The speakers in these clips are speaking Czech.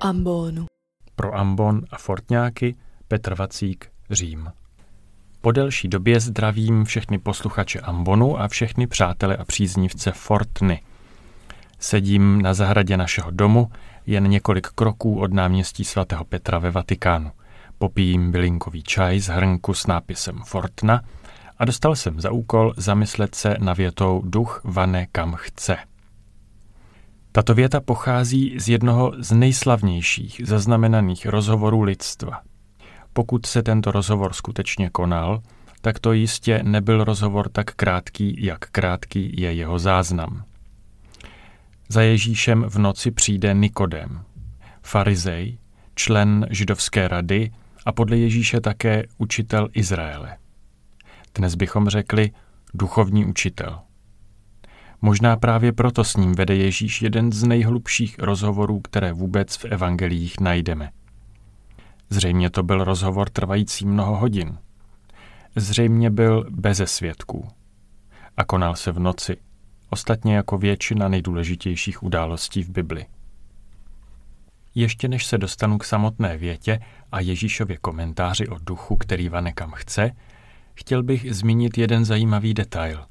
ambonu. Pro Ambon a Fortňáky Petr Vacík, Řím. Po delší době zdravím všechny posluchače Ambonu a všechny přátele a příznivce Fortny. Sedím na zahradě našeho domu, jen několik kroků od náměstí svatého Petra ve Vatikánu. Popijím bylinkový čaj z hrnku s nápisem Fortna a dostal jsem za úkol zamyslet se na větou duch vane kam chce. Tato věta pochází z jednoho z nejslavnějších zaznamenaných rozhovorů lidstva. Pokud se tento rozhovor skutečně konal, tak to jistě nebyl rozhovor tak krátký, jak krátký je jeho záznam. Za Ježíšem v noci přijde Nikodem, farizej, člen židovské rady a podle Ježíše také učitel Izraele. Dnes bychom řekli duchovní učitel. Možná právě proto s ním vede Ježíš jeden z nejhlubších rozhovorů, které vůbec v evangelích najdeme. Zřejmě to byl rozhovor trvající mnoho hodin. Zřejmě byl beze svědků. A konal se v noci, ostatně jako většina nejdůležitějších událostí v Bibli. Ještě než se dostanu k samotné větě a Ježíšově komentáři o duchu, který vane kam chce, chtěl bych zmínit jeden zajímavý detail.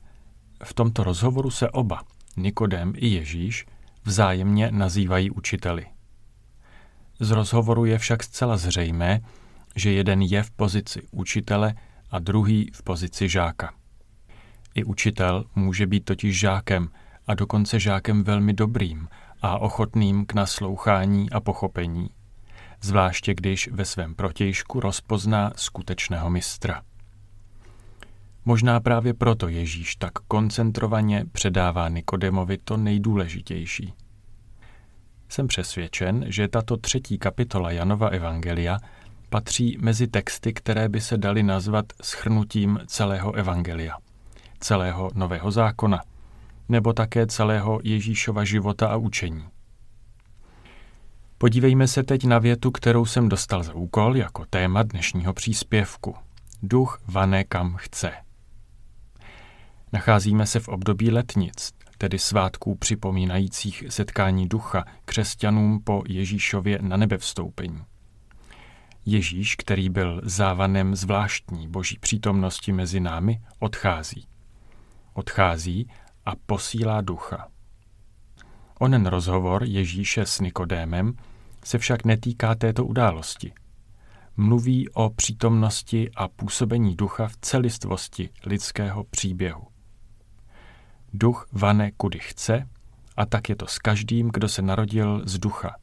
V tomto rozhovoru se oba, Nikodem i Ježíš, vzájemně nazývají učiteli. Z rozhovoru je však zcela zřejmé, že jeden je v pozici učitele a druhý v pozici žáka. I učitel může být totiž žákem a dokonce žákem velmi dobrým a ochotným k naslouchání a pochopení, zvláště když ve svém protějšku rozpozná skutečného mistra. Možná právě proto Ježíš tak koncentrovaně předává Nikodemovi to nejdůležitější. Jsem přesvědčen, že tato třetí kapitola Janova Evangelia patří mezi texty, které by se daly nazvat schrnutím celého Evangelia, celého Nového zákona, nebo také celého Ježíšova života a učení. Podívejme se teď na větu, kterou jsem dostal za úkol jako téma dnešního příspěvku. Duch vane kam chce. Nacházíme se v období letnic, tedy svátků připomínajících setkání ducha křesťanům po Ježíšově na nebe vstoupení. Ježíš, který byl závanem zvláštní boží přítomnosti mezi námi, odchází. Odchází a posílá ducha. Onen rozhovor Ježíše s Nikodémem se však netýká této události. Mluví o přítomnosti a působení ducha v celistvosti lidského příběhu. Duch vane kudy chce a tak je to s každým, kdo se narodil z ducha,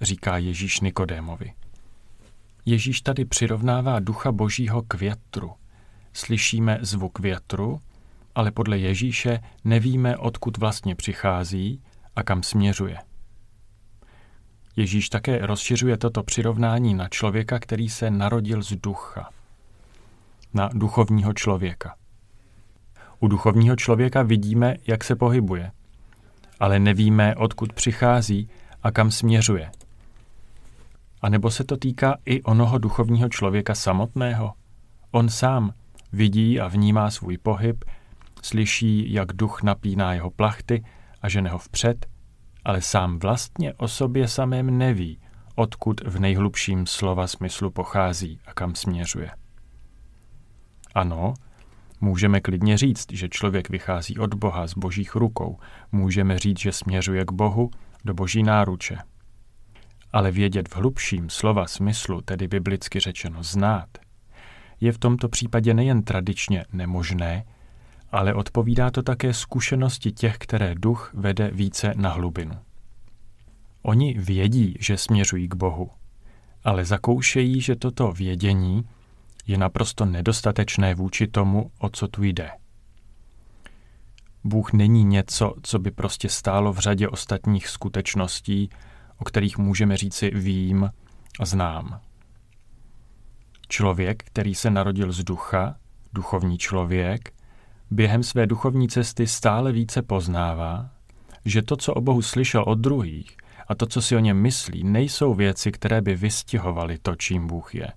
říká Ježíš Nikodémovi. Ježíš tady přirovnává ducha božího k větru. Slyšíme zvuk větru, ale podle Ježíše nevíme, odkud vlastně přichází a kam směřuje. Ježíš také rozšiřuje toto přirovnání na člověka, který se narodil z ducha, na duchovního člověka. U duchovního člověka vidíme, jak se pohybuje, ale nevíme, odkud přichází a kam směřuje. A nebo se to týká i onoho duchovního člověka samotného? On sám vidí a vnímá svůj pohyb, slyší, jak duch napíná jeho plachty a žene ho vpřed, ale sám vlastně o sobě samém neví, odkud v nejhlubším slova smyslu pochází a kam směřuje. Ano, Můžeme klidně říct, že člověk vychází od Boha z božích rukou. Můžeme říct, že směřuje k Bohu do boží náruče. Ale vědět v hlubším slova smyslu, tedy biblicky řečeno znát, je v tomto případě nejen tradičně nemožné, ale odpovídá to také zkušenosti těch, které duch vede více na hlubinu. Oni vědí, že směřují k Bohu, ale zakoušejí, že toto vědění je naprosto nedostatečné vůči tomu, o co tu jde. Bůh není něco, co by prostě stálo v řadě ostatních skutečností, o kterých můžeme říci vím a znám. Člověk, který se narodil z ducha, duchovní člověk, během své duchovní cesty stále více poznává, že to, co o Bohu slyšel od druhých a to, co si o něm myslí, nejsou věci, které by vystihovaly to, čím Bůh je.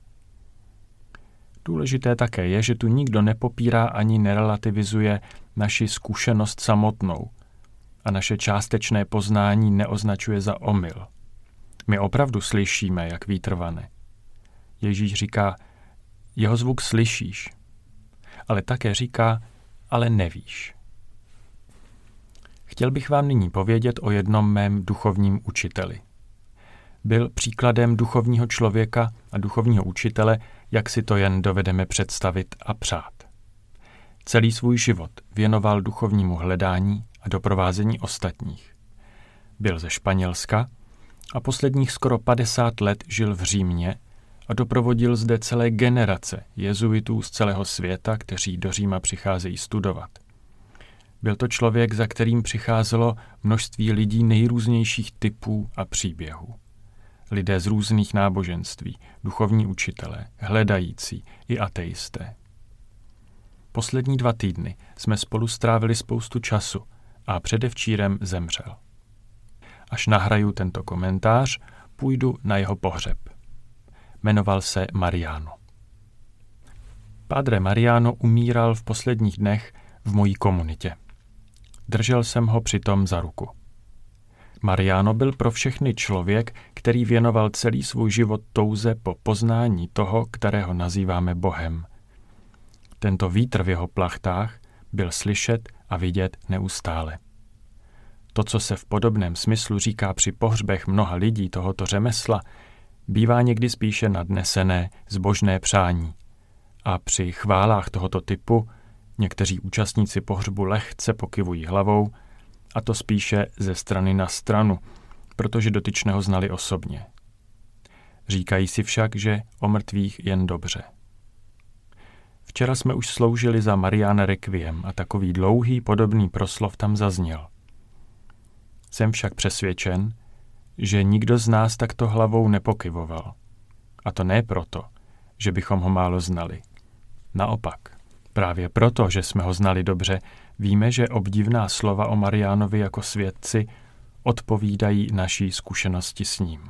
Důležité také je, že tu nikdo nepopírá ani nerelativizuje naši zkušenost samotnou a naše částečné poznání neoznačuje za omyl. My opravdu slyšíme, jak vítr vane. Ježíš říká, jeho zvuk slyšíš, ale také říká, ale nevíš. Chtěl bych vám nyní povědět o jednom mém duchovním učiteli. Byl příkladem duchovního člověka a duchovního učitele, jak si to jen dovedeme představit a přát. Celý svůj život věnoval duchovnímu hledání a doprovázení ostatních. Byl ze Španělska a posledních skoro 50 let žil v Římě a doprovodil zde celé generace jezuitů z celého světa, kteří do Říma přicházejí studovat. Byl to člověk, za kterým přicházelo množství lidí nejrůznějších typů a příběhů. Lidé z různých náboženství, duchovní učitelé, hledající i ateisté. Poslední dva týdny jsme spolu strávili spoustu času a předevčírem zemřel. Až nahraju tento komentář, půjdu na jeho pohřeb. Jmenoval se Mariano. Padre Mariano umíral v posledních dnech v mojí komunitě. Držel jsem ho přitom za ruku. Mariano byl pro všechny člověk, který věnoval celý svůj život touze po poznání toho, kterého nazýváme Bohem. Tento vítr v jeho plachtách byl slyšet a vidět neustále. To, co se v podobném smyslu říká při pohřbech mnoha lidí tohoto řemesla, bývá někdy spíše nadnesené, zbožné přání. A při chválách tohoto typu někteří účastníci pohřbu lehce pokyvují hlavou, a to spíše ze strany na stranu, protože dotyčného znali osobně. Říkají si však, že o mrtvých jen dobře. Včera jsme už sloužili za Mariana Requiem a takový dlouhý podobný proslov tam zazněl. Jsem však přesvědčen, že nikdo z nás takto hlavou nepokyvoval. A to ne proto, že bychom ho málo znali. Naopak, právě proto, že jsme ho znali dobře, víme, že obdivná slova o Mariánovi jako svědci odpovídají naší zkušenosti s ním.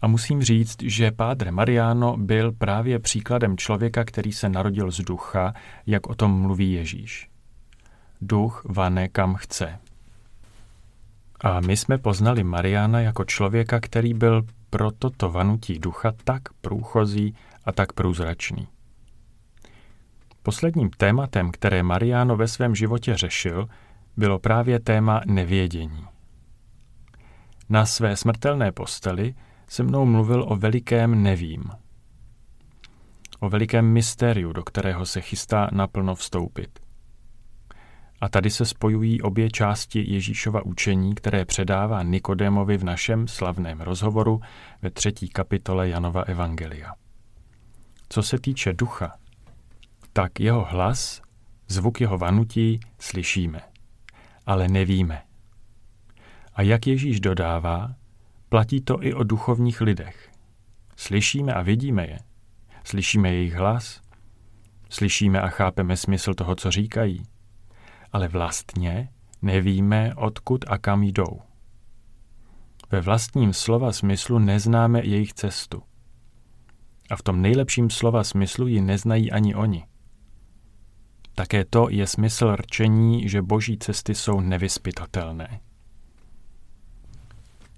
A musím říct, že Pádre Mariano byl právě příkladem člověka, který se narodil z ducha, jak o tom mluví Ježíš. Duch vane kam chce. A my jsme poznali Mariana jako člověka, který byl pro toto vanutí ducha tak průchozí a tak průzračný. Posledním tématem, které Mariano ve svém životě řešil, bylo právě téma nevědění. Na své smrtelné posteli se mnou mluvil o velikém nevím. O velikém mystériu, do kterého se chystá naplno vstoupit. A tady se spojují obě části Ježíšova učení, které předává Nikodémovi v našem slavném rozhovoru ve třetí kapitole Janova Evangelia. Co se týče ducha, tak jeho hlas, zvuk jeho vanutí slyšíme, ale nevíme. A jak Ježíš dodává, platí to i o duchovních lidech. Slyšíme a vidíme je. Slyšíme jejich hlas. Slyšíme a chápeme smysl toho, co říkají ale vlastně nevíme, odkud a kam jdou. Ve vlastním slova smyslu neznáme jejich cestu. A v tom nejlepším slova smyslu ji neznají ani oni. Také to je smysl rčení, že boží cesty jsou nevyspytatelné.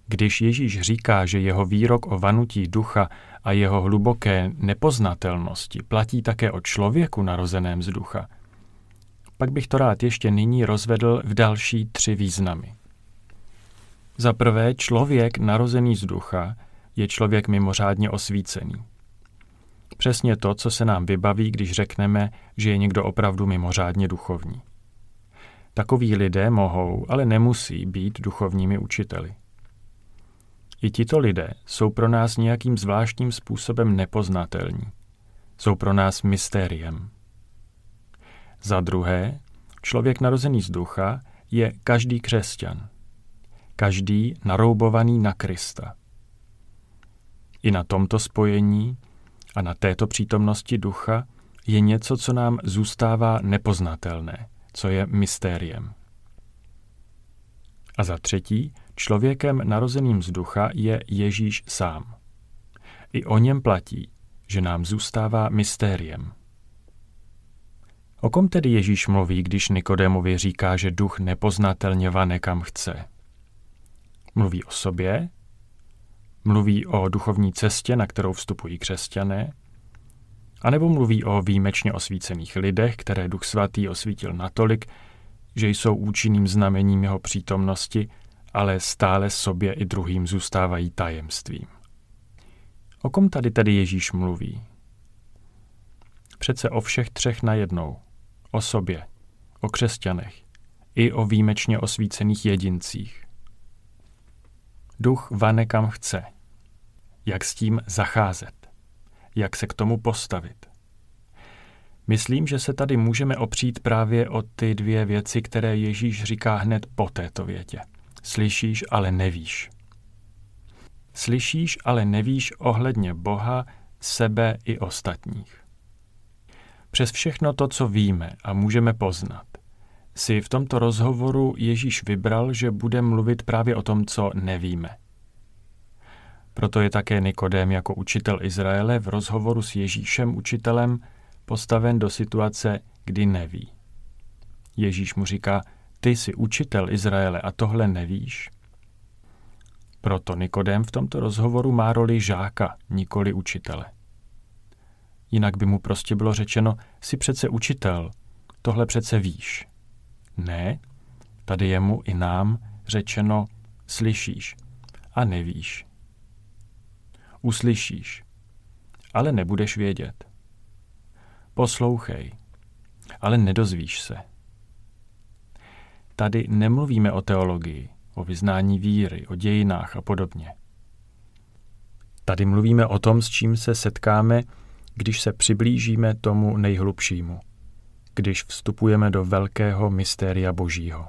Když Ježíš říká, že jeho výrok o vanutí ducha a jeho hluboké nepoznatelnosti platí také o člověku narozeném z ducha – pak bych to rád ještě nyní rozvedl v další tři významy. Za prvé, člověk narozený z ducha je člověk mimořádně osvícený. Přesně to, co se nám vybaví, když řekneme, že je někdo opravdu mimořádně duchovní. Takoví lidé mohou, ale nemusí být duchovními učiteli. I tito lidé jsou pro nás nějakým zvláštním způsobem nepoznatelní. Jsou pro nás mystériem. Za druhé, člověk narozený z ducha je každý křesťan. Každý naroubovaný na Krista. I na tomto spojení a na této přítomnosti ducha je něco, co nám zůstává nepoznatelné, co je mystériem. A za třetí, člověkem narozeným z ducha je Ježíš sám. I o něm platí, že nám zůstává mystériem. O kom tedy Ježíš mluví, když Nikodémovi říká, že duch nepoznatelně vane kam chce? Mluví o sobě Mluví o duchovní cestě, na kterou vstupují křesťané, anebo mluví o výjimečně osvícených lidech, které Duch Svatý osvítil natolik, že jsou účinným znamením jeho přítomnosti, ale stále sobě i druhým zůstávají tajemstvím. O kom tady tedy Ježíš mluví? Přece o všech třech najednou. O sobě, o křesťanech i o výjimečně osvícených jedincích. Duch vane kam chce. Jak s tím zacházet? Jak se k tomu postavit? Myslím, že se tady můžeme opřít právě o ty dvě věci, které Ježíš říká hned po této větě. Slyšíš, ale nevíš. Slyšíš, ale nevíš ohledně Boha, sebe i ostatních. Přes všechno to, co víme a můžeme poznat, si v tomto rozhovoru Ježíš vybral, že bude mluvit právě o tom, co nevíme. Proto je také Nikodém jako učitel Izraele v rozhovoru s Ježíšem učitelem postaven do situace, kdy neví. Ježíš mu říká, ty jsi učitel Izraele a tohle nevíš? Proto Nikodém v tomto rozhovoru má roli žáka, nikoli učitele. Jinak by mu prostě bylo řečeno, jsi přece učitel, tohle přece víš. Ne, tady je mu i nám řečeno, slyšíš a nevíš. Uslyšíš, ale nebudeš vědět. Poslouchej, ale nedozvíš se. Tady nemluvíme o teologii, o vyznání víry, o dějinách a podobně. Tady mluvíme o tom, s čím se setkáme, když se přiblížíme tomu nejhlubšímu, když vstupujeme do velkého mystéria Božího.